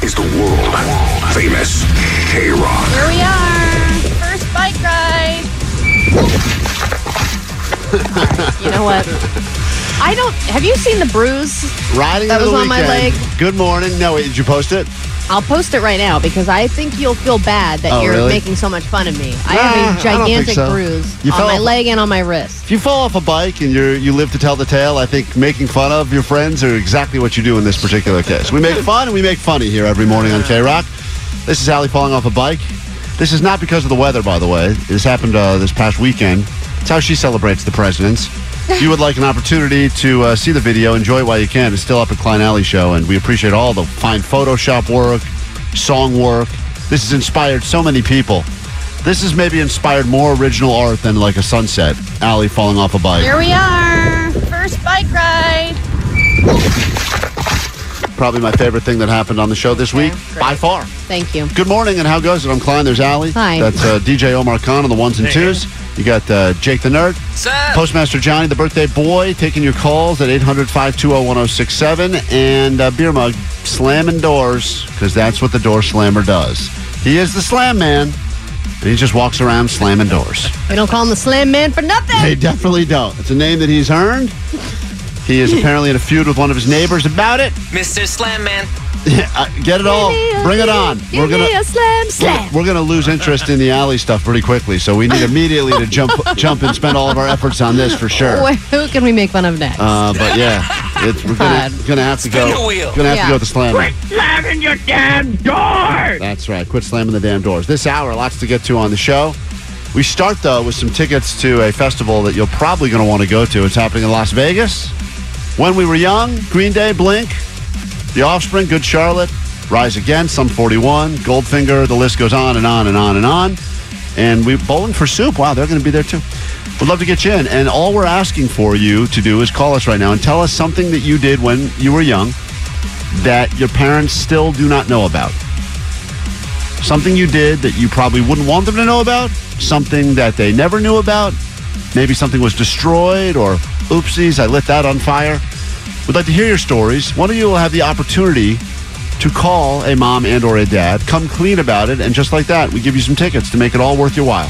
This is the world famous KROQ. Here we are. First bike ride. you know what? I don't. Have you seen the bruise? Riding That into the was on my leg. Good morning. No, wait, did you post it? I'll post it right now because I think you'll feel bad that Oh, you're really? making so much fun of me. I have a gigantic so. bruise You on my off- leg and on my wrist. If you fall off a bike and you're you live to tell the tale, I think making fun of your friends are exactly what you do in this particular case. We make fun and we make funny here every morning on KROQ. This is Allie falling off a bike. This is not because of the weather, by the way. This happened uh, this past weekend. It's how she celebrates the presidents. If you would like an opportunity to uh, see the video, enjoy it while you can. It's still up at Klein Ally Show, and we appreciate all the fine Photoshop work, song work. This has inspired so many people. This has maybe inspired more original art than like a sunset. Allie falling off a bike. Here we are. First bike ride. Probably my favorite thing that happened on the show this week great. by far. Thank you. Good morning, and how goes it? I'm Klein. There's Allie. Hi. That's uh, DJ Omar Khan on the ones and twos. You got uh, Jake the Nerd. Postmaster Johnny, the birthday boy, taking your calls at 800 520 1067. And uh, Beer Mug slamming doors, because that's what the door slammer does. He is the slam man, and he just walks around slamming doors. We don't call him the Slam Man for nothing. They definitely don't. It's a name that he's earned. He is apparently in a feud with one of his neighbors about it. Mr. Slam Man. Uh, Get it all. Bring it on. Give me a slam slam. We're going to lose interest in the alley stuff pretty quickly, so we need immediately to jump, jump and spend all of our efforts on this for sure. Wh- Who can we make fun of next? Uh, but yeah, it's, we're gonna, God. gonna have to go. Spin the wheel. Gonna have Yeah. to go with the slam. Quit slamming your damn door! That's right. Quit slamming the damn doors. This hour, lots to get to on the show. We start though with some tickets to a festival that you're probably going to want to go to. It's happening in Las Vegas. When we were young, Green Day, Blink, The Offspring, Good Charlotte, Rise Against, Sum 41, Goldfinger. The list goes on and on and on and on. And we bowling for soup. Wow, they're going to be there too. We'd love to get you in. And all we're asking for you to do is call us right now and tell us something that you did when you were young that your parents still do not know about. Something you did that you probably wouldn't want them to know about, something that they never knew about, maybe something was destroyed or oopsies, I lit that on fire. We'd like to hear your stories. One of you will have the opportunity to call a mom and or a dad, come clean about it, and just like that, we give you some tickets to make it all worth your while.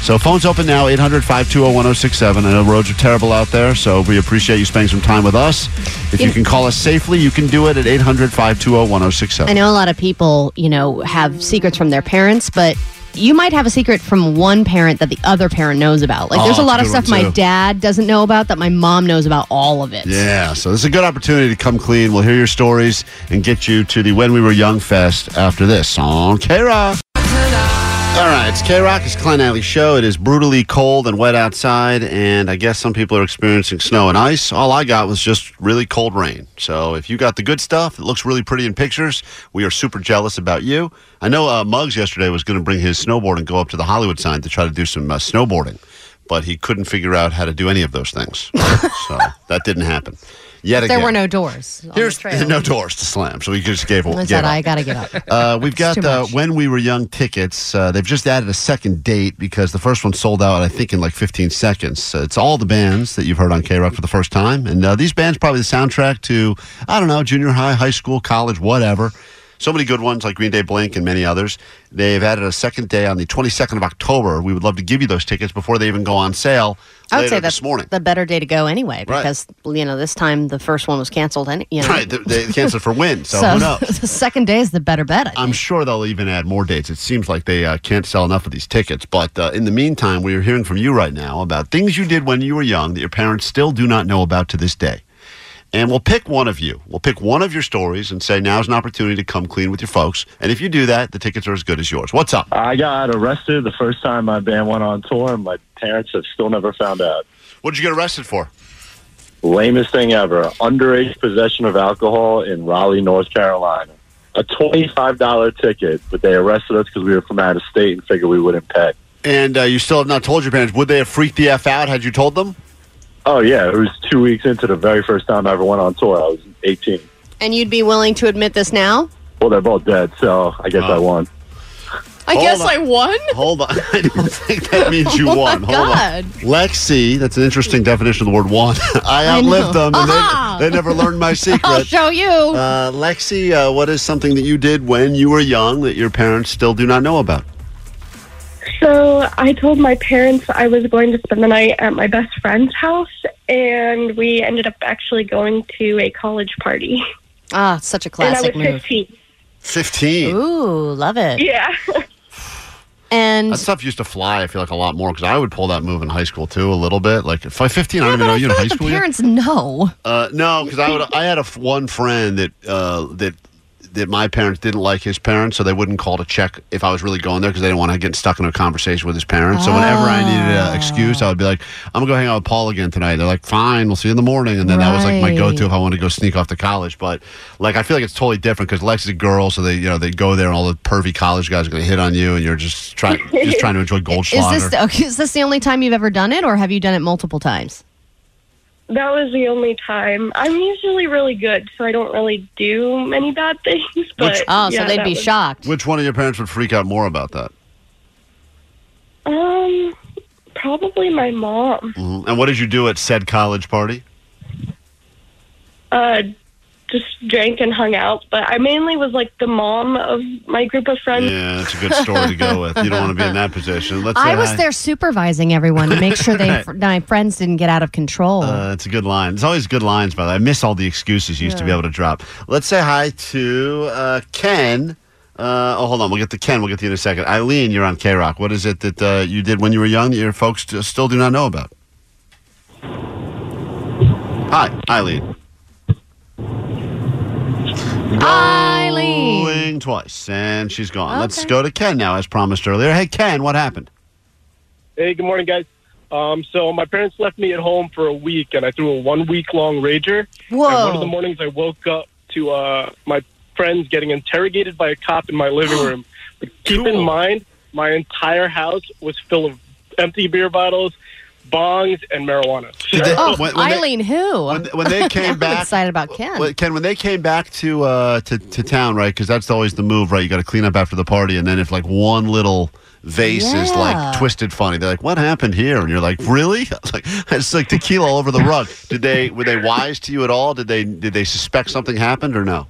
So phones open now, 800-520-1067. I know roads are terrible out there, so we appreciate you spending some time with us. If you You- can call us safely, you can do it at 800-520-1067. I know a lot of people, you know, have secrets from their parents, but you might have a secret from one parent that the other parent knows about. Like, there's Oh, a lot of that's a stuff one, my too. dad doesn't know about that my mom knows about all of it. Yeah, so this is a good opportunity to come clean. We'll hear your stories and get you to the When We Were Young Fest after this on KROQ. All right, it's KROQ. It's Klein Ally Show. It is brutally cold and wet outside, and I guess some people are experiencing snow and ice. All I got was just really cold rain. So if you got the good stuff, it looks really pretty in pictures. We are super jealous about you. I know uh, Muggs yesterday was going to bring his snowboard and go up to the Hollywood sign to try to do some uh, snowboarding, but he couldn't figure out how to do any of those things. so that didn't happen. Yet again. There were no doors. the Here's trail. no doors to slam, so we just gave, I gave said, up. I got to get up. Uh, we've got uh, when we were young tickets. Uh, they've just added a second date because the first one sold out, I think, in like 15 seconds. Uh, it's all the bands that you've heard on KROQ for the first time, and uh, these bands probably the soundtrack to I don't know junior high, high school, college, whatever. So many good ones like Green Day Blink and many others. They've added a second day on the 22nd of October. We would love to give you those tickets before they even go on sale I would say that's morning. the better day to go anyway, Right. because you know this time the first one was canceled. and you know. Right, they, they canceled for win, so, So who knows? the second day is the better bet. I I'm sure they'll even add more dates. It seems like they uh, can't sell enough of these tickets. But uh, in the meantime, we are hearing from you right now about things you did when you were young that your parents still do not know about to this day. And we'll pick one of you. We'll pick one of your stories and say now's an opportunity to come clean with your folks. And if you do that, the tickets are as good as yours. What's up? I got arrested the first time my band went on tour, and my parents have still never found out. What did you get arrested for? Lamest thing ever underage possession of alcohol in Raleigh, North Carolina. A $25 ticket, but they arrested us because we were from out of state and figured we wouldn't pay. And uh, you still have not told your parents. Would they have freaked the F out had you told them? Oh, yeah, it was two weeks into the very first time I ever went on tour. I was 18. And you'd be willing to admit this now? Well, they're both dead, so I guess Oh. I won. I Hold guess on. I won. Hold on. I don't think that means you Oh my won. Hold God. on. Lexi, that's an interesting definition of the word won. I I outlived know. them and Aha. they, they never learned my secret. I'll show you. Uh, Lexi, uh, what is something that you did when you were young that your parents still do not know about? So I told my parents I was going to spend the night at my best friend's house, and we ended up actually going to a college party. ah, such a and I classic was move. 15. 15. Ooh, love it. Yeah. And That stuff used to fly, I feel like, a lot more because I would pull that move in high school too, a little bit. Like, if I 15, I don't even know you in feel high like the school. yet. parents know. Uh, no, because I would. I had a f- one friend that uh, that that my parents didn't like his parents, so they wouldn't call to check if I was really going there because they didn't want to get stuck in a conversation with his parents. So whenever I needed an ah. excuse, I would be like, "I'm gonna go hang out with Paul again tonight." They're like, "Fine, we'll see you in the morning." And then that was like my Right. go-to if I wanted to go sneak off to college. But like, I feel like it's totally different because Lex is a girl, so they you know they go there and all the pervy college guys are gonna hit on you, and you're just trying just trying to enjoy Is Goldschlager. this okay, is this the only time you've ever done it, or have you done it multiple times? That was the only time. I'm usually really good, so I don't really do many bad things. But Which- Oh, yeah, so they'd that be was- shocked. Which one of your parents would freak out more about that? Um, probably my mom. Mhm. And what did you do at said college party? Uh, just drank and hung out, but I mainly was like the mom of my group of friends. Yeah, that's a good story to go with. You don't want to be in that position. Let's I was hi. there supervising everyone to make sure they my friends didn't get out of control. Uh, it's a good line. It's always good lines, by the way. I miss all the excuses you used to be able to drop. Let's say hi to uh, Ken. Uh, oh, hold on. We'll get to Ken. We'll get to you in a second. Eileen, you're on KROQ. What is it that uh, you did when you were young that your folks st- still do not know about? Hi, Eileen. Eileen. Going twice, and she's gone. Let's go to Ken now, as promised earlier. Hey, Ken, what happened? Hey, good morning, guys. Um, so my parents left me at home for a week, and I threw a one week long rager. And one of the mornings, I woke up to uh, my friends getting interrogated by a cop in my living room. But keep Cool. in mind, my entire house was full of empty beer bottles, bongs, and marijuana. Did they- Oh, when- when they- Eileen, who? when, when they came I'm back excited about Ken. Well, Ken, when they came back to uh, to, to town, right? Because that's always the move, right? You got to clean up after the party, and then if like one little vase is like twisted funny, they're like, "What happened here?" And you're like, "Really?" It's like it's like tequila all over the rug. Did they were they wise to you at all? Did they did they suspect something happened or no?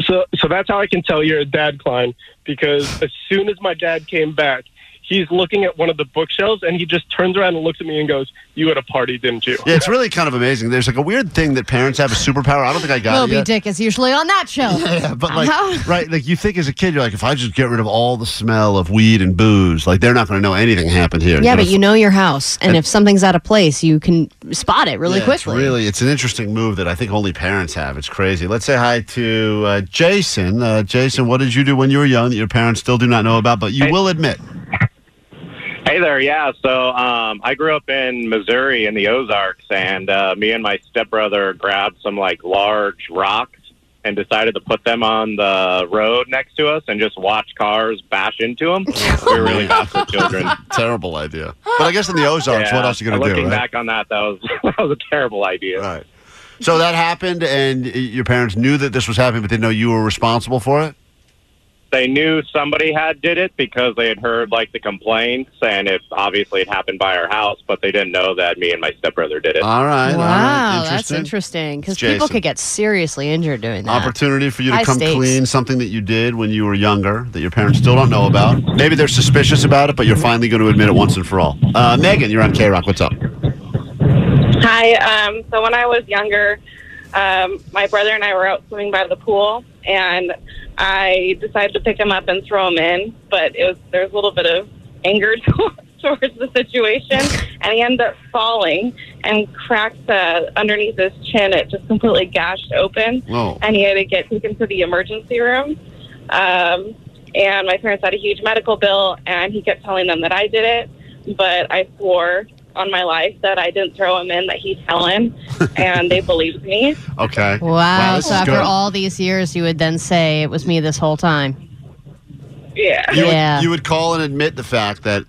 So, so that's how I can tell you're a dad, Klein, because as soon as my dad came back, he's looking at one of the bookshelves and he just turns around and looks at me and goes, "You had a party, didn't you?" Yeah, it's really kind of amazing. There's like a weird thing that parents have a superpower. I don't think I got it Moby yet. Dick is usually on that show. Yeah, but like, How- right, like you think as a kid, you're like, if I just get rid of all the smell of weed and booze, like they're not going to know anything happened here. Yeah, You're but gonna you know your house, and if something's out of place, you can spot it really Yeah, quickly. It's really, it's an interesting move that I think only parents have. It's crazy. Let's say hi to uh, Jason. Uh, Jason, what did you do when you were young that your parents still do not know about, but you Hey. will admit? Hey there, yeah. So um, I grew up in Missouri in the Ozarks, and uh, me and my stepbrother grabbed some like large rocks and decided to put them on the road next to us and just watch cars bash into them. we were really bastard children. Terrible idea. But I guess in the Ozarks, what else are you going to Looking do? Right? back on that, that was that was a terrible idea. right. So that happened, and y- your parents knew that this was happening, but didn't know you were responsible for it. They knew somebody had did it because they had heard like the complaints, and it obviously it happened by our house, but they didn't know that me and my stepbrother did it. All right. all right. Wow, that's Interesting. interesting because people could get seriously injured doing that. Opportunity for you to High come stakes. clean something that you did when you were younger that your parents still don't know about. Maybe they're suspicious about it, but you're finally going to admit it once and for all. Uh, Megan, you're on KROQ. What's up? Hi. Um, so when I was younger, um, my brother and I were out swimming by the pool, and I decided to pick him up and throw him in. But it was there was a little bit of anger towards the situation, and he ended up falling and cracked uh, underneath his chin. It just completely gashed open, Whoa. and he had to get taken to the emergency room. Um, and my parents had a huge medical bill, and he kept telling them that I did it, but I swore on my life that I didn't throw him in, that he fell in, and they believed me. Okay. Wow. this so after good. all these years, you would then say it was me this whole time. Yeah. You, Yeah. would, you would call and admit the fact that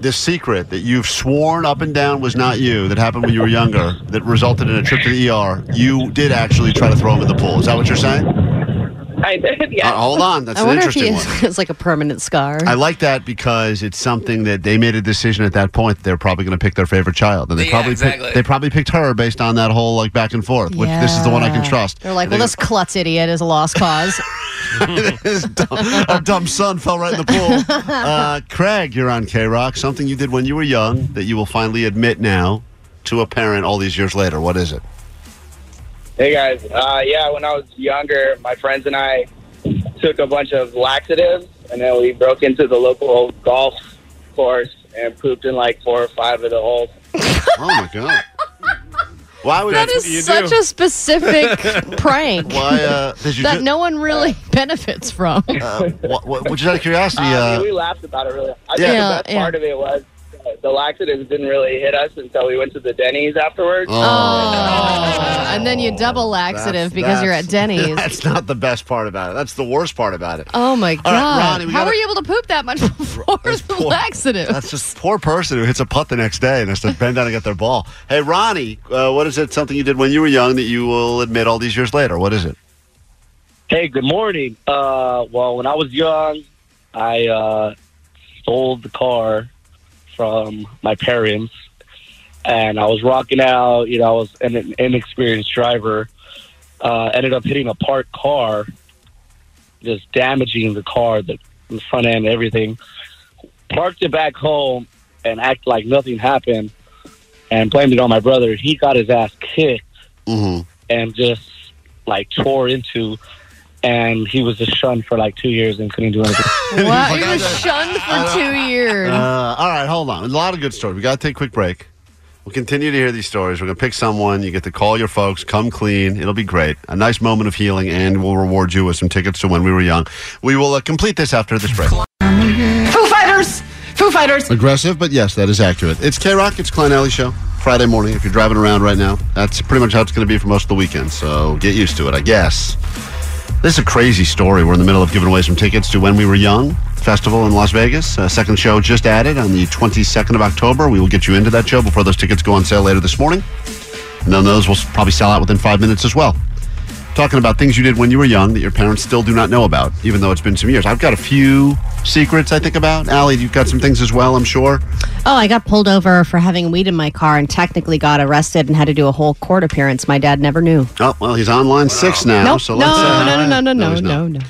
this secret that you've sworn up and down was not you, that happened when you were younger, that resulted in a trip to the ER, you did actually try to throw him in the pool. Is that what you're saying? I did, yeah. Uh, hold on. That's I an wonder if he interesting one. it's like a permanent scar. I like that because it's something that they made a decision at that point. that They're probably going to pick their favorite child, and they Yeah, probably exactly. picked, they probably picked her based on that whole like back and forth. Which this is the one I can Yeah. trust. They're like, And well, they this klutz idiot is a lost cause. go, His dumb, our dumb son fell right in the pool. Uh, Craig, you're on KROQ. Something you did when you were young that you will finally admit now to a parent all these years later. What is it? Hey guys, uh, yeah, when I was younger, my friends and I took a bunch of laxatives, and then we broke into the local golf course and pooped in like four or five of the holes. Oh my god! Why would that what you such do. a specific prank Why uh, did you? that ju- no one really benefits from. uh, what, what, just out of curiosity, Uh, I uh, mean, we laughed about it really. I Yeah. think Yeah, the best yeah. part of it was uh, the laxatives didn't really hit us until we went to the Denny's afterwards. Oh, and then you double laxative because you're at Denny's. That's not the best part about it. That's the worst part about it. Oh my god! Ronnie, we How gotta- were you able to poop that much before That's the poor. laxative? That's just poor person who hits a putt the next day and has to bend down and get their ball. Hey, Ronnie, uh, what is it? Something you did when you were young that you will admit all these years later? What is it? Hey, good morning. Uh, well, when I was young, I uh, stole the car from my parents, and I was rocking out. You know, I was an, an inexperienced driver. Uh, ended up hitting a parked car, just damaging the car, the, the front end, everything. Parked it back home and act like nothing happened, and blamed it on my brother. He got his ass kicked Mm-hmm. and just like tore into and he was just shunned for like two years and couldn't do anything. What? He was shunned for two years. Uh, all right, hold on. A lot of good stories. We got to take a quick break. We'll continue to hear these stories. We're going to pick someone. You get to call your folks, come clean. It'll be great. A nice moment of healing, and we'll reward you with some tickets to when we were young. We will uh, complete this after this break. Foo Fighters! Foo Fighters! Aggressive, but yes, that is accurate. It's KROQ. It's Klein Ally Show. Friday morning. If you're driving around right now, that's pretty much how it's going to be for most of the weekend. So get used to it, I guess. This is a crazy story. We're in the middle of giving away some tickets to When We Were Young festival in Las Vegas. Uh, second show just added on the 22nd of October. We will get you into that show before those tickets go on sale later this morning. And then those will probably sell out within five minutes as well. Talking about things you did when you were young that your parents still do not know about, even though it's been some years. I've got a few secrets I think about. Allie, you've got some things as well, I'm sure. Oh, I got pulled over for having weed in my car and technically got arrested and had to do a whole court appearance. My dad never knew. Oh, well, he's on line six now. Nope. So no, let's, uh, no, no, no, no, he's no, no, no.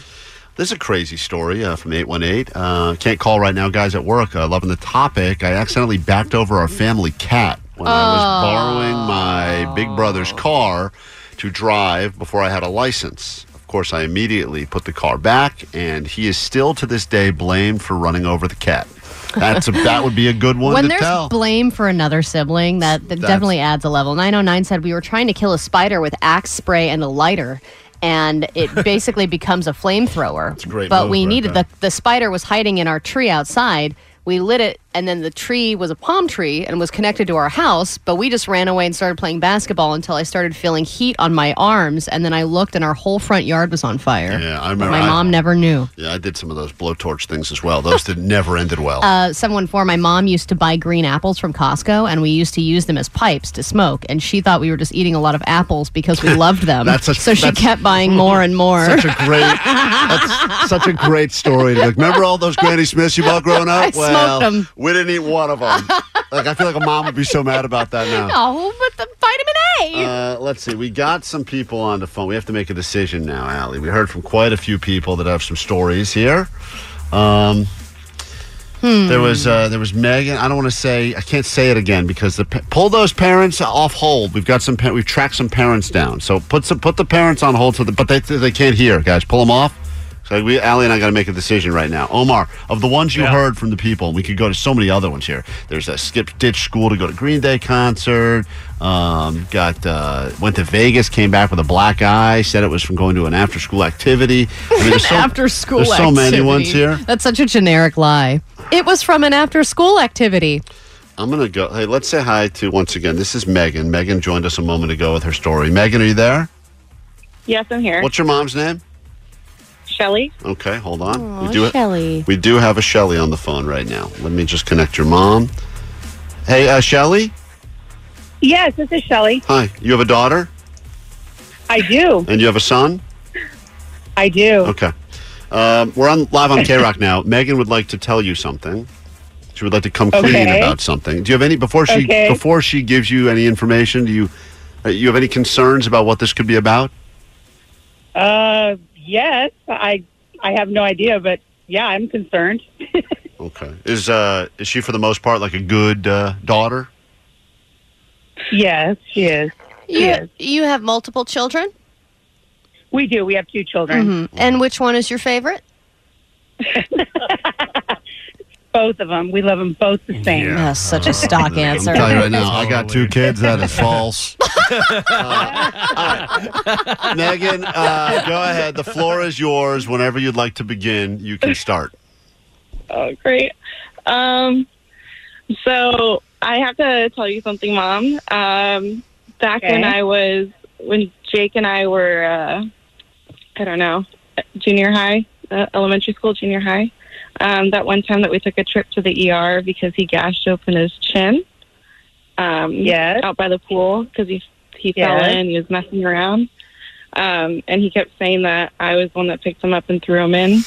This is a crazy story uh, from 818. Uh, can't call right now, guys at work. Uh, loving the topic. I accidentally backed over our family cat when I was borrowing my big brother's car to drive before I had a license. Of course, I immediately put the car back, and he is still to this day blamed for running over the cat. That's a, that would be a good one when there's tell. blame for another sibling, that, that That's- definitely adds a level. 909 said we were trying to kill a spider with axe spray and a lighter. And it basically becomes a flamethrower. a great but we right needed there. the the spider was hiding in our tree outside. We lit it, and then the tree was a palm tree and was connected to our house. But we just ran away and started playing basketball until I started feeling heat on my arms, and then I looked, and our whole front yard was on fire. Yeah, I remember. my I- mom never knew. Yeah, I did some of those blowtorch things as well. Those did never ended well. Uh, someone for my mom used to buy green apples from Costco, and we used to use them as pipes to smoke. And she thought we were just eating a lot of apples because we loved them. That's a- so she kept buying more and more. Such a great, that's such a great story. Remember all those Granny Smiths you bought growing up? I smoked 'em. We didn't eat one of them. like, I feel like a mom would be so mad about that now. Oh, but the vitamin A. Uh, let's see. We got some people on the phone. We have to make a decision now, Allie. We heard from quite a few people that have some stories here. Um, Hmm. There was uh, there was Megan. I don't want to say. I can't say it again because the pull those parents off hold. We've got some. We've tracked some parents down. So put some put the parents on hold. So the, but they they can't hear, guys. Pull them off. So we, Allie and I got to make a decision right now. Omar, of the ones you heard from the people, we could go to so many other ones here. There's a skip ditch school to go to Green Day concert. Um, got uh, went to Vegas, came back with a black eye. Said it was from going to an after school activity. I mean, there's so, after school There's so many activity. ones here. That's such a generic lie. It was from an after school activity. I'm gonna go. Hey, let's say hi to once again. This is Megan. Megan joined us a moment ago with her story. Megan, are you there? Yes, I'm here. What's your mom's name? Shelly? Okay, hold on. Aw, we do Shelley. We do have a Shelly on the phone right now. Let me just connect your mom. Hey, uh, Shelly. Yes, this is Shelly. Hi. You have a daughter I do. and you have a son. I do. Okay. Um, we're on live on KROQ now. Megan would like to tell you something. She would like to come clean Okay. about something. Do you have any before she Okay. before she gives you any information? Do you uh, you have any concerns about what this could be about? Uh, yes, I I have no idea, but yeah, I'm concerned. Okay. Is uh is she for the most part like a good uh, daughter? yes, she is. She You, is. you have multiple children? We do. We have two children. Mhm. And which one is your favorite? Both of them. We love them both the same. That's such a stock answer. I'm telling you right now, I got two kids. That is false. Uh, Megan, uh, go ahead. The floor is yours. Whenever you'd like to begin, you can start. Oh, great. Um, so I have to tell you something, Mom. Um, back when I was, when Jake and I were, uh, I don't know, junior high, uh, elementary school, junior high, um, that one time that we took a trip to the ER because he gashed open his chin. Um, Yes. Out by the pool because he he fell in. He was messing around, um, and he kept saying that I was the one that picked him up and threw him in.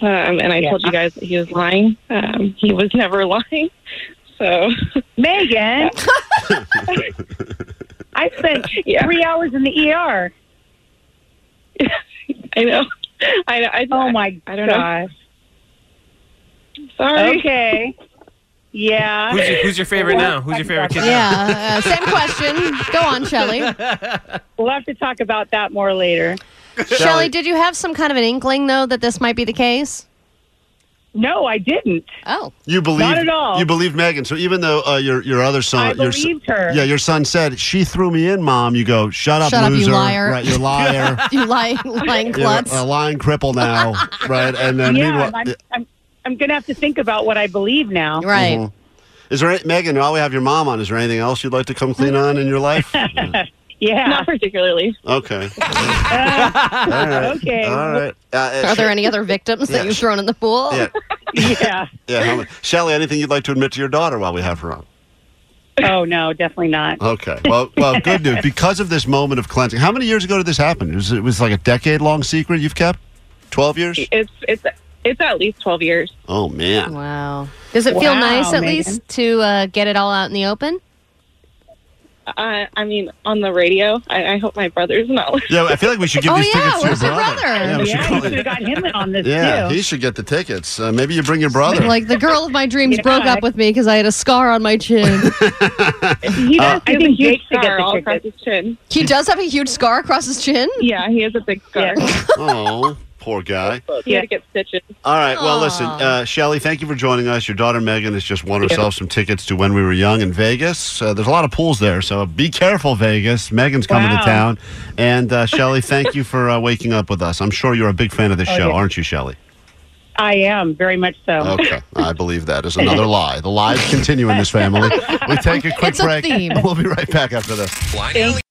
Um, and I told you guys that he was lying. Um, he was never lying. So, Megan, I spent Yeah. three hours in the ER. I know. I know. I, Oh my I don't know. Gosh. Sorry. Okay. Yeah. Who's your, who's your favorite now? Who's your favorite kid? now? Yeah, uh, same question. Go on, Shelly. We'll have to talk about that more later. Shelly, did you have some kind of an inkling, though, that this might be the case? No, I didn't. Oh. You believe Not at all. You believe Megan. So even though uh, your your other son, I your, son- believed her. yeah, your son said she threw me in, mom. You go, shut up, Shut up, you loser. liar. Right, you're a liar. You lying, lying You're klutz. a lying cripple now, right? And then yeah, meanwhile, I'm, I'm, I'm going to have to think about what I believe now. Right. Mhm. Is there any, Megan? While we have your mom on, is there anything else you'd like to come clean on in your life? Yeah. Not particularly. Okay. Uh, All right. Okay. All right. Uh, Are there any other victims Yeah. that you've thrown in the pool? Yeah. yeah. Yeah. how many- Shelly, anything you'd like to admit to your daughter while we have her on? Oh no, definitely not. Okay. Well, well, good news. Because of this moment of cleansing, how many years ago did this happen? It was, it was like a decade long secret you've kept? 12 years? It's it's it's at least twelve years. Oh, man. Wow. Does it feel Wow, nice, at Megan. least, to uh, get it all out in the open? I I mean, on the radio. I, I hope my brother's not listening. Yeah, I feel like we should give Oh, these yeah, tickets to where's your your brother. brother? Yeah, we should Yeah, call you should it- have got him in on this yeah too. he should get the tickets. Uh, maybe you bring your brother. Like the girl of my dreams Yeah. broke up with me because I had a scar on my chin. He does. Uh, I He a huge Jake should get scar all the across his chin. he does have a huge scar across his chin. Yeah, he has a big scar. oh, poor guy. He had to get stitches. All right. Well, Aw. listen, uh, Shelly, thank you for joining us. Your daughter Megan has just won herself some tickets to When We Were Young in Vegas. Uh, there's a lot of pools there, so be careful, Vegas. Megan's coming to town. And uh, Shelly, thank you for uh, waking up with us. I'm sure you're a big fan of this show, Okay. aren't you, Shelly? I am very much so. Okay, I believe that is another lie. The lies continue in this family. We take a quick It's a break. theme. We'll be right back after this.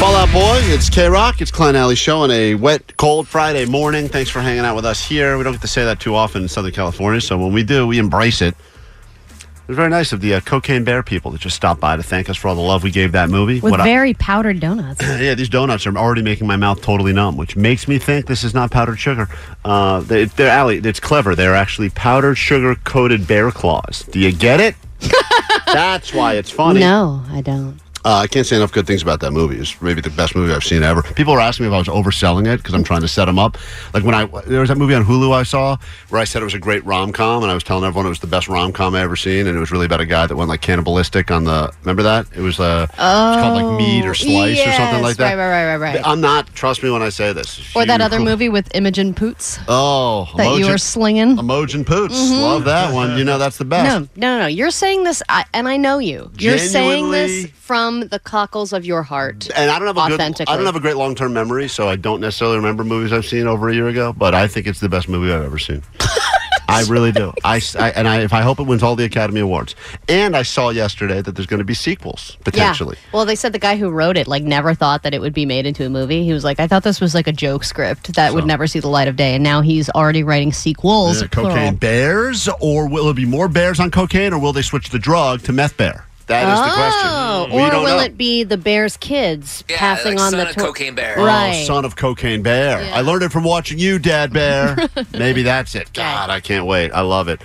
Fall Out Boy, it's KROQ, it's Klein Ally Show on a wet, cold Friday morning. Thanks for hanging out with us here. We don't get to say that too often in Southern California, so when we do, we embrace it. It was very nice of the uh, Cocaine Bear people that just stopped by to thank us for all the love we gave that movie. With What I- very powdered donuts. yeah, these donuts are already making my mouth totally numb, which makes me think this is not powdered sugar. Uh, they, they're Allie, it's clever. They're actually powdered sugar coated bear claws. Do you get it? That's why it's funny. No, I don't. Uh, I can't say enough good things about that movie. It's maybe the best movie I've seen ever. People are asking me if I was overselling it because I'm trying to set them up. Like when I there was that movie on Hulu I saw where I said it was a great rom com, and I was telling everyone it was the best rom com I ever seen, and it was really about a guy that went like cannibalistic on the. Remember that? It was uh, it's called like Meat or Slice or something like that. Right, right, right, right, right. I'm not. Trust me when I say this. Or that other movie with Imogen Poots Oh, that you Emojin- were slinging. Imogen Poots. Mhm. Love that one. You know that's the best. No, no, no. You're saying this, I, and I know you. You're saying this Genuinely- the cockles of your heart. And I don't have a Good, I don't have a great long term memory, so I don't necessarily remember movies I've seen over a year ago. But I think it's the best movie I've ever seen. I really do. I and I if I hope it wins all the Academy Awards. And I saw yesterday that there's going to be sequels potentially. Yeah. Well, they said the guy who wrote it like never thought that it would be made into a movie. He was like, I thought this was like a joke script that would never see the light of day, and now he's already writing sequels. Yeah, cocaine plural. bears, or will it be more bears on cocaine, or will they switch the drug to meth bear? That is the question. Oh, We or don't will know. it be the Bear's kids passing on the tor- Oh, Right. son of cocaine bear. I learned it from watching you, Dad Bear. Maybe that's it. God, I can't wait. I love it.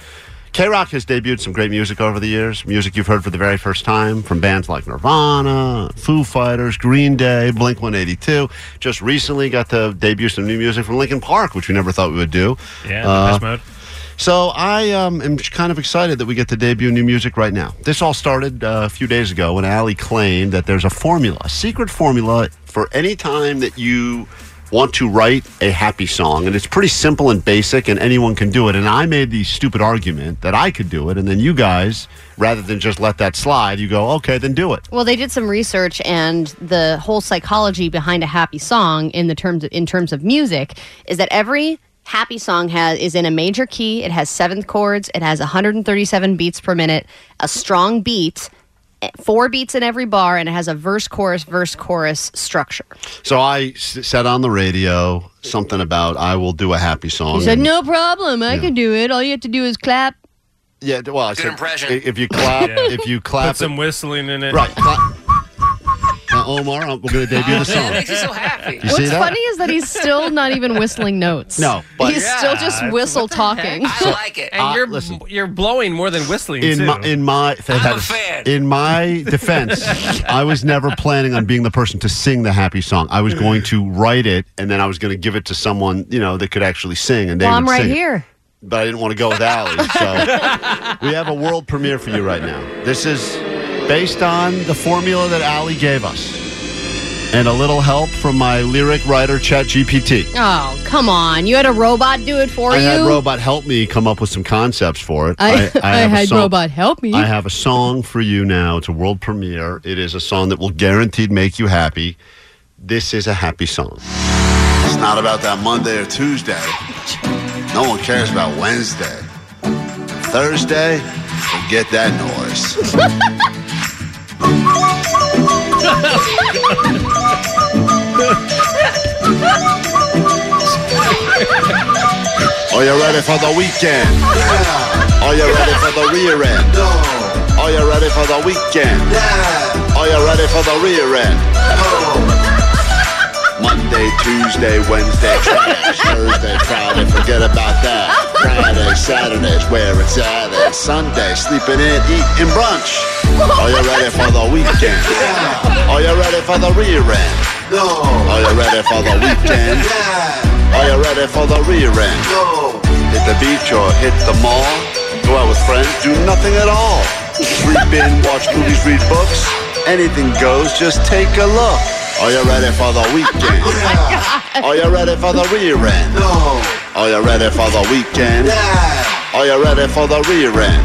KROQ has debuted some great music over the years. Music you've heard for the very first time from bands like Nirvana, Foo Fighters, Green Day, Blink 182. Just recently got to debut some new music from Linkin Park, which we never thought we would do. Yeah, Uh, Depeche Mode. So I um, am kind of excited that we get to debut new music right now. This all started uh, a few days ago when Ali claimed that there's a formula, a secret formula for any time that you want to write a happy song, and it's pretty simple and basic, and anyone can do it. And I made the stupid argument that I could do it, and then you guys, rather than just let that slide, you go, okay, then do it. Well, they did some research, and the whole psychology behind a happy song, in the terms of, in terms of music, is that every happy song has is in a major key. It has seventh chords. It has 137 beats per minute, a strong beat, eh, four beats in every bar, and it has a verse, chorus, verse, chorus structure. So I s- said on the radio something about I will do a happy song. He said, and- "No problem, I can do it. All you have to do is clap." Yeah, well, I Good said impression. if you clap, Yeah. if you clap, Put some whistling in it. Right. Clap. Now, Omar, we're going to debut the song. makes you so happy. You see What's that? funny is that he's still not even whistling notes. No, but- he's still just whistle talking. heck? I like it. And Uh, you're listen. you're blowing more than whistling in too. my in my I'm a fan. in my defense, I was never planning on being the person to sing the happy song. I was going to write it, and then I was going to give it to someone you know that could actually sing, and they Well, I'm right sing it. here. But I didn't want to go with Allie, so we have a world premiere for you right now. This is based on the formula that Ali gave us, and a little help from my lyric writer ChatGPT. Oh, come on. You had a robot do it for I you? I had Robot help me come up with some concepts for it. I, I, have a had robot help me. I have a song for you now. It's a world premiere. It is a song that will guaranteed make you happy. This is a happy song. It's not about that Monday or Tuesday. No one cares about Wednesday. Thursday, forget that noise. Are you ready for the weekend? Yeah. Are you ready for the rear end? No. Are you ready for the weekend? Yeah. Are you ready for the rear end? Monday, Tuesday, Wednesday. Thursday, Friday, forget about that. Friday, Saturday's where it's at. And Sunday, sleeping in, eating brunch. Are you ready for the weekend? Are you ready for the rear end? No. Are you ready for the weekend? Yeah. Are you ready for the rear end? No. Hit the beach or hit the mall? Go out with friends? Do nothing at all. Sleep in, watch movies, read books. Anything goes, just take a look. Are you ready for the weekend? Are you ready for the rear end? No. Are you ready for the weekend? Yeah. Are you ready for the rear end?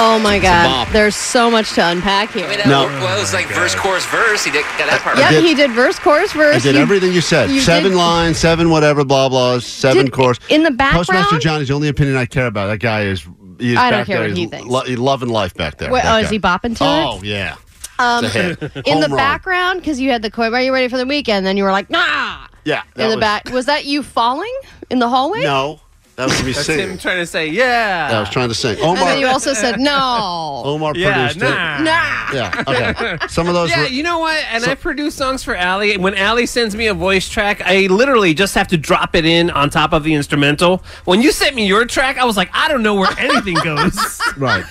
Oh my God. bop. There's so much to unpack here. I mean, that No. well, it was like verse, chorus, verse. He did, got that part. Yep, right. did- he did verse, chorus, verse. I did You- everything you said. you seven did- lines, seven whatever, blah blah, seven Did- course. in the background? Postmaster Johnny's the only opinion I care about. That guy is. He I don't care there. what he He's thinks. Lo- he's loving life back there. Wait, that oh, is he bopping to oh, it? Oh yeah. Um, It's a hit. in the run. background, because you had the quote, "Are you ready for the weekend?" Then you were like, "Nah." Yeah. in the was- back, was that you falling in the hallway? No, that was me That's singing. him trying to say, yeah. I was trying to sing. And then Omar. you also said no. Omar Yeah, produced nah. it. Nah. Yeah. Okay. Some of those. Yeah, were- you know what? And I produce songs for Allie. And when Allie sends me a voice track, I literally just have to drop it in on top of the instrumental. When you sent me your track, I was like, I don't know where anything goes. right.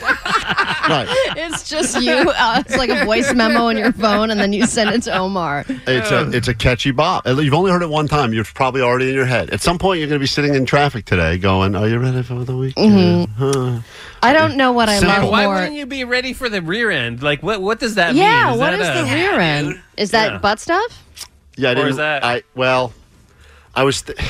Right. It's just you. Uh, it's like a voice memo on your phone, and then you send it to Omar. It's a it's a catchy bop. You've only heard it one time. You're probably already in your head. At some point, you're going to be sitting in traffic today, going, "Are you ready for the weekend?" Mm-hmm. Huh. I don't know what I Simple. love Why more. wouldn't you be ready for the rear end? Like, what what does that mean? yeah, mean? what is that the rear end? Is that Yeah. butt stuff? Yeah, I didn't. is that- I well, I was. Th- a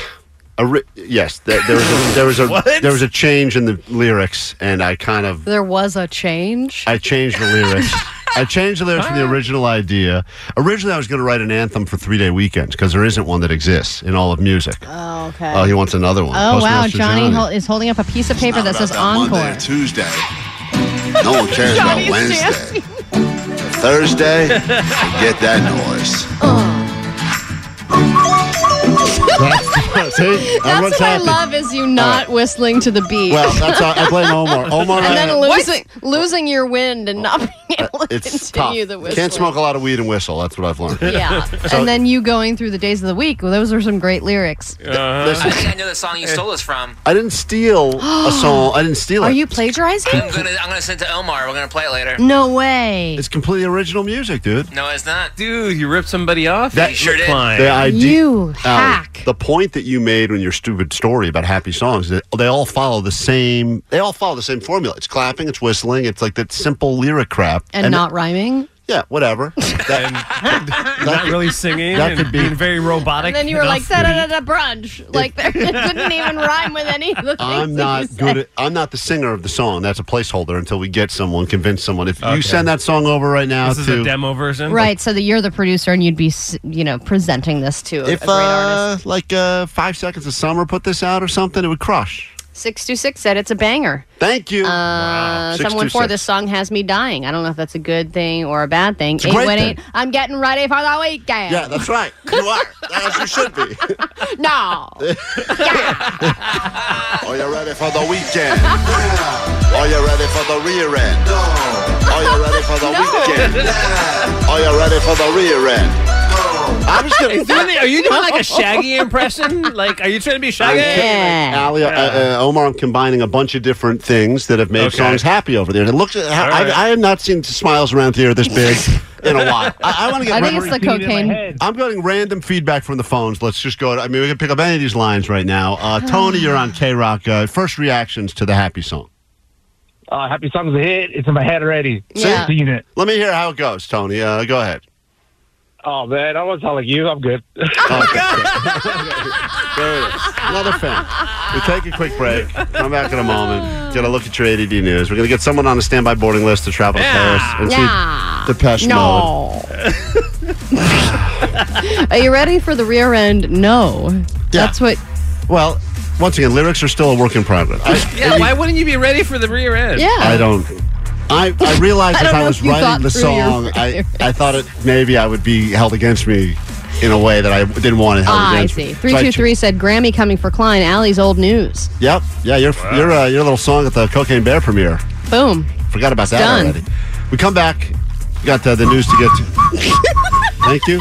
ri- yes, there, there was a, there was a there was a change in the lyrics, and I kind of There was a change. I changed the lyrics. I changed the lyrics from the original idea. Originally, I was going to write an anthem for three day weekends because there isn't one that exists in all of music. Oh, okay. Oh, he wants another one. Oh wow, Postmaster Johnny, hol- is holding up a piece of paper Not that about says Monday encore. or Tuesday. No one cares Johnny's about Wednesday. Thursday, get that noise. That's, see, That's everyone's what I love is you not whistling to the beat. Well, that's how I blame Omar. Omar and and I then losing losing your wind and not being uh, able to it's tough. continue the whistling. Can't smoke a lot of weed and whistle. That's what I've learned. Yeah, So- and then you going through the days of the week. Well, those are some great lyrics. Uh-huh. I think I know the song you eh. stole this from. I didn't steal a song. I didn't steal it. Are you plagiarizing? I'm gonna I'm gonna send it to Omar. We're gonna play it later. No way. It's completely original music, dude. No, it's not. Dude, you ripped somebody off? That- sure did. Klein. The idea, You Allie, hack. the point that you made in your stupid story about happy songs, that they all follow the same. They all follow the same formula. It's clapping, it's whistling, it's like that simple lyric crap. and, not rhyming. Yeah, whatever. That, Not really singing That and could be- being very robotic. And then you were like da da da da brunch. Like there, it didn't even rhyme with any of the things. I'm that not you good. said. At, I'm not the singer of the song. That's a placeholder until we get someone, convince someone. If Okay. you send that song over right now This is to a demo version? Right, so that you're the producer and you'd be, you know, presenting this to a, if a great uh, artist. like uh, five seconds of summer put this out or something, it would crush. Six two six said it's a banger. Thank you. Uh, Six someone two for this song has me dying. I don't know if that's a good thing or a bad thing. It's a great thing. I'm getting ready for the weekend. Yeah, that's right. You are. As you should be. no. yeah. Are you ready for the weekend? Are you ready for the rear end? Are you ready for the weekend? Are you ready for the rear end? I was gonna. Is doing are you doing like a Shaggy impression? Like, are you trying to be Shaggy? Yeah. Ali, uh, uh, Omar, I'm combining a bunch of different things that have made Okay. songs happy over there. And it looks, I, right. I, I have not seen smiles around here this big in a while. I, I want to get. I think it's the cocaine. I'm getting random feedback from the phones. Let's just go. I mean, we can pick up any of these lines right now. Uh, Tony, you're on KROQ. Uh, first reactions to the happy song. Uh, happy song's a hit. It's in my head already. Yeah. Seen it. Let me hear how it goes, Tony. Uh, go ahead. Oh man, I don't want to like you. I'm good. Oh, there it is. Another fan. We take a quick break. Come back in a moment. Get a look at your ADD news. We're going to get someone on a standby boarding list to travel to Paris and Yeah. see Depeche Mode. No. Are you ready for the rear end? No. That's what. Well, once again, lyrics are still a work in progress. I, Yeah, why wouldn't you be ready for the rear end? Yeah. I don't. I, I realized I as don't I was writing the song, I. I thought it maybe I would be held against me in a way that I didn't want it held Ah, I against see. me. Three So I two ch- three said Grammy coming for Klein. Allie's old news. Yep. Yeah, your your uh, your little song at the Cocaine Bear premiere. Boom. Forgot about that done. already. We come back. We got uh, the news to get to. Thank you.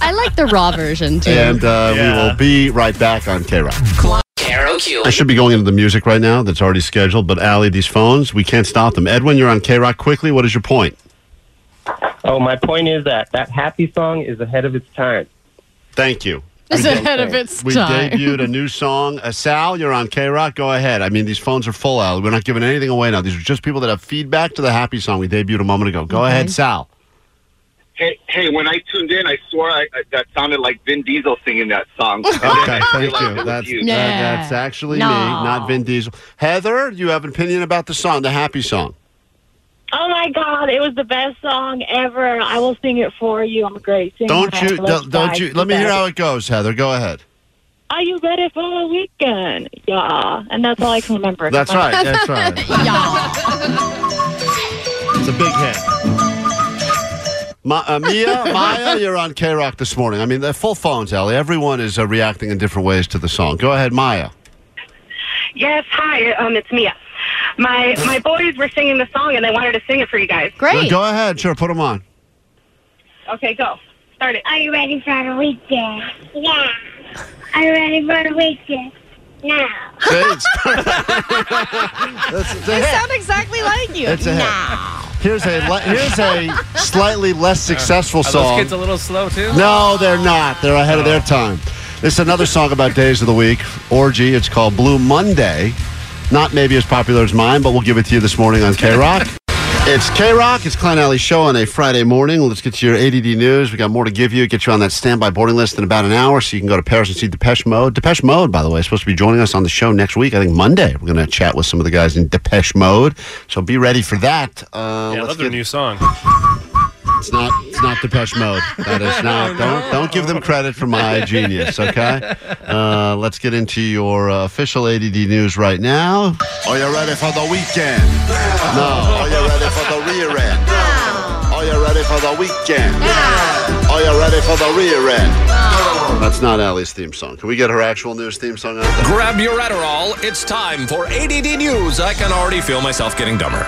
I like the raw version too. And uh, we will be right back on KROQ. Karaoke. I should be going into the music right now that's already scheduled, but Allie, these phones, we can't stop them. Edwin, you're on KROQ quickly. What is your point? Oh, my point is that that happy song is ahead of its time. Thank you. It's We- ahead of its We time. We debuted a new song. Uh, Sal, you're on KROQ. Go ahead. I mean, these phones are full, Al. We're not giving anything away now. These are just people that have feedback to the happy song we debuted a moment ago. Go ahead, Sal. Hey, hey! When I tuned in, I swore I, I, that sounded like Vin Diesel singing that song. Okay, thank you. That's, you. that- that's actually me, not Vin Diesel. Heather, you have an opinion about the song, the happy song? Oh my God! It was the best song ever. I will sing it for you. I'm a great singer. Don't you? Let's Don't, don't you? Let me hear how it goes, Heather. Go ahead. Are you ready for the weekend? Yeah, and that's all I can remember. That's right. That's right. It's a big hit. Ma- uh, Mia, Maya, you're on KROQ this morning. I mean, they're full phones, Allie. Everyone is uh, reacting in different ways to the song. Go ahead, Maya. Yes, hi. Um, it's Mia. My my boys were singing the song and they wanted to sing it for you guys. Go- Go ahead. Sure, put them on. Okay, go. Start it. Are you ready for the weekend? Yeah. Are you ready for the weekend? Now. See, it's- That's- it's a They hit. sound exactly like you. It's a hit. Here's a le- here's a slightly less successful Are those kids a little slow too? No, they're not. They're ahead of their time. This is another song about days of the week. Orgy. It's called Blue Monday. Not maybe as popular as mine, but we'll give it to you this morning on KROQ. It's KROQ. It's Klein Ally Show on a Friday morning. Let's get to your ADD news. We got more to give you. Get you on that standby boarding list in about an hour so you can go to Paris and see Depeche Mode. Depeche Mode, by the way, is supposed to be joining us on the show next week. I think Monday. We're going to chat with some of the guys in Depeche Mode. So be ready for that. Uh, Yeah, I let's love their get- new song. It's not. It's not Depeche Mode. That is not. Don't don't give them credit for my genius. Okay. Uh, let's get into your uh, official ADD news right now. Are you ready for the weekend? No. Are you ready for the rear end? Are you ready for the weekend? Are you ready for the rear end? That's not Allie's theme song. Can we get her actual news theme song out there? Grab your Adderall. It's time for ADD News. I can already feel myself getting dumber.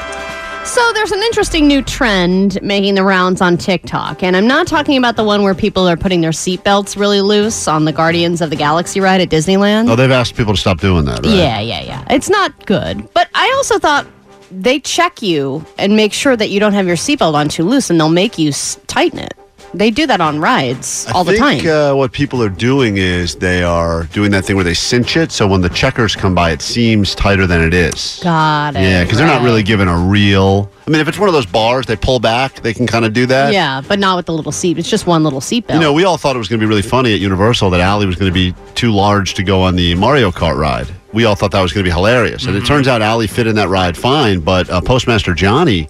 So there's an interesting new trend making the rounds on TikTok, and I'm not talking about the one where people are putting their seatbelts really loose on the Guardians of the Galaxy ride at Disneyland. Oh, they've asked people to stop doing that, right? Yeah, yeah, yeah. It's not good. But I also thought they check you and make sure that you don't have your seatbelt on too loose, and they'll make you tighten it. They do that on rides all I the think, time. Uh, what people are doing is they are doing that thing where they cinch it, so when the checkers come by, it seems tighter than it is. Got it. Yeah, because they're not right. really giving a real. I mean, if it's one of those bars, they pull back, they can kind of do that. Yeah, but not with the little seat. It's just one little seatbelt. You know, we all thought it was going to be really funny at Universal that Allie was going to be too large to go on the Mario Kart ride. We all thought that was going to be hilarious. And it turns out Allie fit in that ride fine, but uh, Postmaster Johnny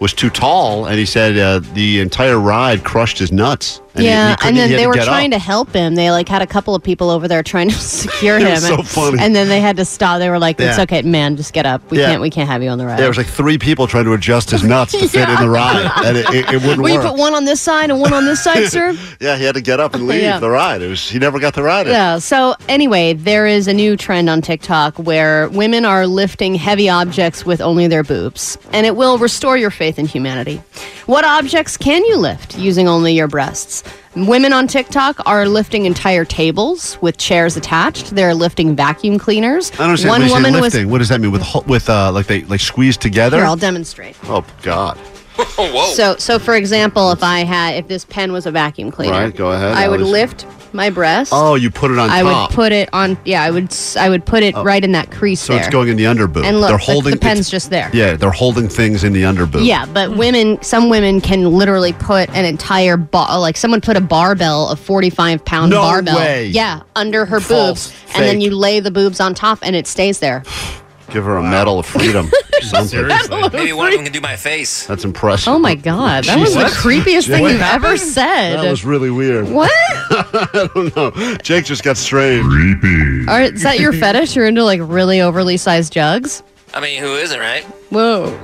was too tall, and he said uh, the entire ride crushed his nuts. And he- he yeah, and then they were trying up. to help him. They like had a couple of people over there trying to secure him. so and, funny. and then they had to stop. They were like, "It's Yeah. okay, man, just get up. We Yeah. can't, we can't have you on the ride." There was like three people trying to adjust his nuts to fit in the ride, and it, it, it wouldn't Will you work. put one on this side and one on this side, sir? yeah, he had to get up and leave Yeah. the ride. It was he never got the ride. in. Yeah. So anyway, there is a new trend on TikTok where women are lifting heavy objects with only their boobs, and it will restore your faith in humanity. What objects can you lift using only your breasts? Women on TikTok are lifting entire tables with chairs attached. They're lifting vacuum cleaners. I don't understand. One when you say woman was. what does that mean? With ho- with uh, like they like squeezed together? Here, I'll demonstrate. oh God! Whoa. So, so for example, if I had, if this pen was a vacuum cleaner, Right, go ahead. I would Alice. lift my breast. Oh, you put it on I top. would put it on. Yeah, I would. s- I would put it Oh. right in that crease so there. it's going in the underboob. And look, they're the- holding the pen's it's- just there. Yeah, they're holding things in the underboob. Yeah, but women, some women can literally put an entire bar, like someone put a barbell, a forty-five pound No barbell, way. yeah, under her False, boobs, and then fake. you lay the boobs on top, and it stays there. Give her a medal of freedom. Something. Maybe one of them can do my face. That's impressive. Oh my god, that was the Jesus. creepiest thing What you've ever happened? said. That was really weird. What? I don't know. Jake just got strange. Creepy. Are, is that your fetish? You're into like really overly sized jugs? I mean, who isn't, right? Whoa.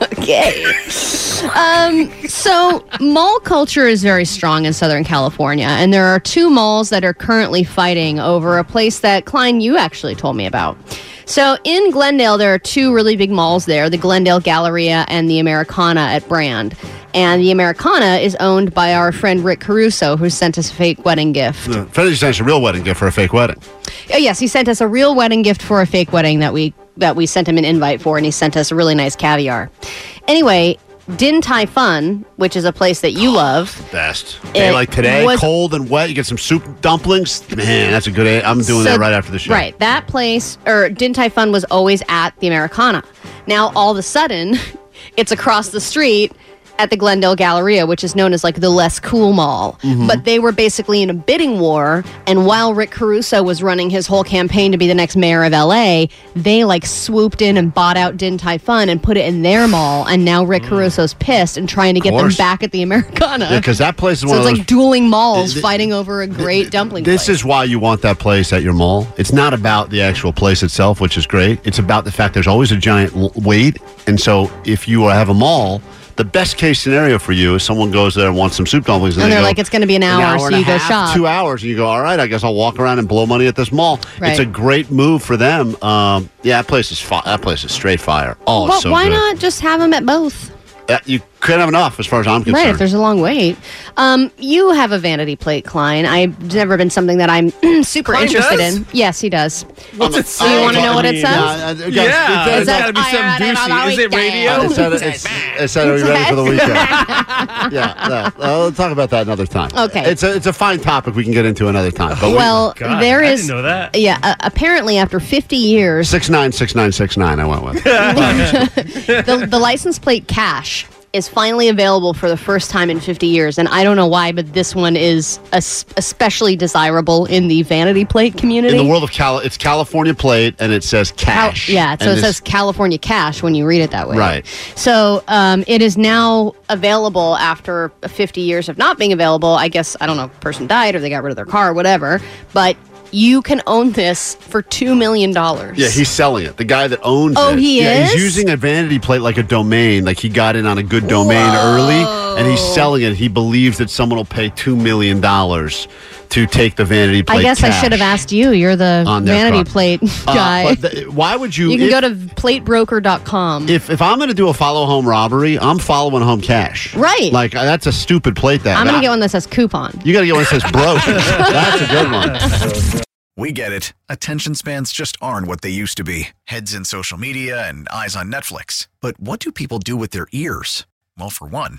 okay. Um, so mall culture is very strong in Southern California, and there are two malls that are currently fighting over a place that Klein, you actually told me about. So in Glendale, there are two really big malls there: the Glendale Galleria and the Americana at Brand. And the Americana is owned by our friend Rick Caruso, who sent us a fake wedding gift. Uh, Freddie sent us a real wedding gift for a fake wedding. Oh, yes, he sent us a real wedding gift for a fake wedding that we that we sent him an invite for, and he sent us a really nice caviar. Anyway, Din Tai Fung, which is a place that you oh, love, Best. Day It like today, was- cold and wet. You get some soup dumplings. Man, that's a good. I'm doing So- that right after the show. Right. That place, or Din Tai Fung, was always at the Americana. Now, all of a sudden, it's across the street at the Glendale Galleria, which is known as like the less cool mall. Mm-hmm. Mhm. But they were basically in a bidding war. And while Rick Caruso was running his whole campaign to be the next mayor of LA, they like swooped in and bought out Din Tai Fung and put it in their mall. And now Rick Caruso's pissed and trying to get them Mm. back at the Americana. Yeah, 'cause that place is so one it's like dueling malls Th- fighting over a great dumpling This place. is why you want that place at your mall. It's not about the actual place itself, which is great. It's about the fact there's always a giant l- wait. And so if you have a mall, the best case scenario for you is someone goes there and wants some soup dumplings. And they they're go, like, it's going to be an hour, so and a you go half, shop. Two hours, and you go, all right, I guess I'll walk around and blow money at this mall. Right. It's a great move for them. Um, yeah, that place is fi- that place is straight fire. Oh, well, it's so why good. not just have them at both? Uh, you couldn't have enough, as far as I'm concerned. Right, if there's a long wait. Um, you have a vanity plate, Klein. I've never been something that I'm super Klein interested does? in. Yes, he does. What's it Do say? you want to know what it says? guys, Yeah, it- it's it- gotta be some douchey. Is it radio? It said, it's, it said, are you ready for the weekend? yeah, no, we'll talk about that another time. Okay. It's a, it's a fine topic we can get into another time. But well, God, there I didn't know that. Yeah, uh, apparently after 50 years, Six nine six nine six nine. I went with. the, the license plate cash is finally available for the first time in 50 years. And I don't know why, but this one is especially desirable in the vanity plate community. In the world of Cal, it's California plate, and it says Cal- cash. yeah, so And it says California Cash when you read it that way. Right. So um, it is now available after 50 years of not being available. I guess, I don't know, if a person died or they got rid of their car or whatever. But you can own this for $2 million. Yeah, he's selling it. The guy that owns Oh, it. he yeah, is? He's using a vanity plate like a domain. Like he got in on a good domain early, and he's selling it. He believes that someone will pay two million dollars to take the vanity plate. I guess I should have asked you. You're the vanity car. plate Uh, guy. but the- why would you? you can if, go to platebroker.com. if if I'm going to do a follow home robbery, I'm following home cash. Right. Like uh, that's a stupid plate. That I'm going to get one that says coupon. You got to get one that says broke. that's a good one. We get it. Attention spans just aren't what they used to be heads in social media and eyes on Netflix. But what do people do with their ears? Well, for one,